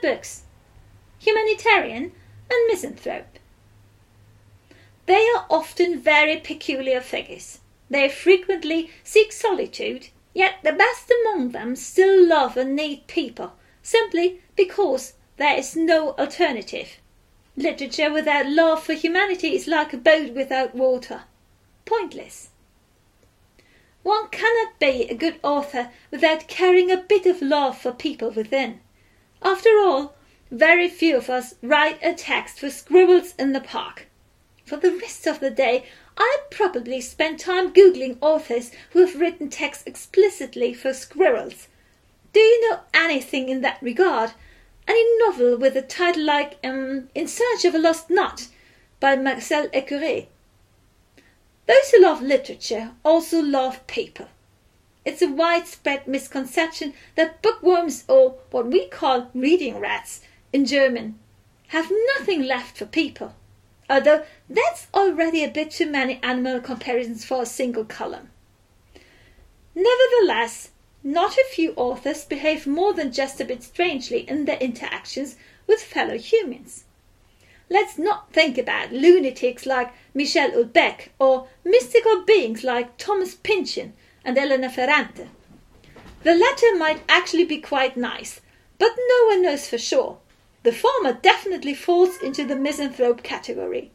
books, humanitarian and misanthrope. They are often very peculiar figures. They frequently seek solitude, yet the best among them still love and need people, simply because there is no alternative. Literature without love for humanity is like a boat without water. Pointless. One cannot be a good author without carrying a bit of love for people within. After all, very few of us write a text for squirrels in the park. For the rest of the day, I probably spend time googling authors who have written texts explicitly for squirrels. Do you know anything in that regard? Any novel with a title like um, In Search of a Lost Nut by Marcel Ecuré? Those who love literature also love people. It's a widespread misconception that bookworms, or what we call reading rats in German, have nothing left for people, although that's already a bit too many animal comparisons for a single column. Nevertheless, not a few authors behave more than just a bit strangely in their interactions with fellow humans. Let's not think about lunatics like Michel Houellebecq or mystical beings like Thomas Pynchon and Elena Ferrante. The latter might actually be quite nice, but no one knows for sure. The former definitely falls into the misanthrope category.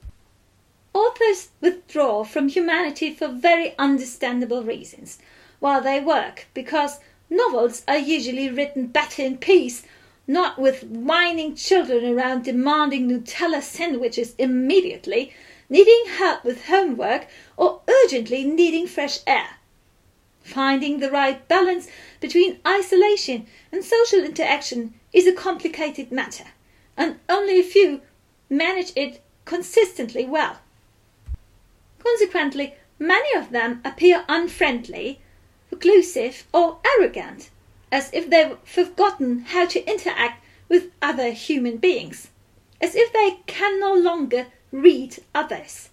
Authors withdraw from humanity for very understandable reasons while they work, because novels are usually written better in peace not with whining children around demanding Nutella sandwiches immediately, needing help with homework, or urgently needing fresh air. Finding the right balance between isolation and social interaction is a complicated matter, and only a few manage it consistently well. Consequently, many of them appear unfriendly, reclusive, or arrogant as if they've forgotten how to interact with other human beings, as if they can no longer read others.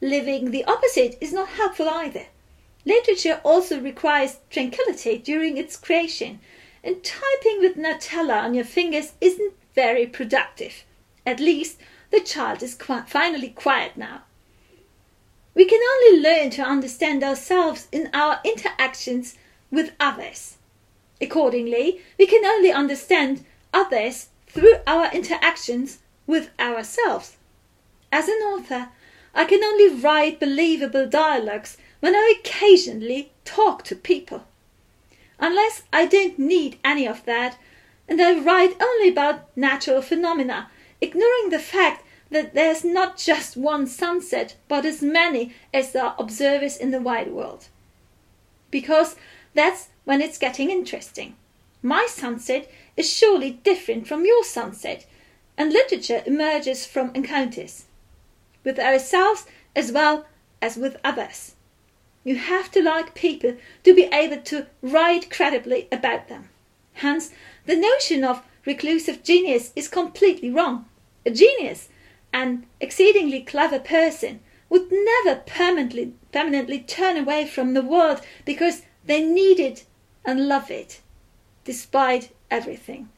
Living the opposite is not helpful either. Literature also requires tranquility during its creation, and typing with Nutella on your fingers isn't very productive. At least the child is finally quiet now. We can only learn to understand ourselves in our interactions with others. Accordingly, we can only understand others through our interactions with ourselves. As an author, I can only write believable dialogues when I occasionally talk to people. Unless I don't need any of that, and I write only about natural phenomena, ignoring the fact that there's not just one sunset, but as many as there are observers in the wide world. Because that's when it's getting interesting. My sunset is surely different from your sunset, and literature emerges from encounters with ourselves as well as with others. You have to like people to be able to write credibly about them. Hence, the notion of reclusive genius is completely wrong. A genius, an exceedingly clever person, would never permanently, permanently turn away from the world because they need it and love it, despite everything.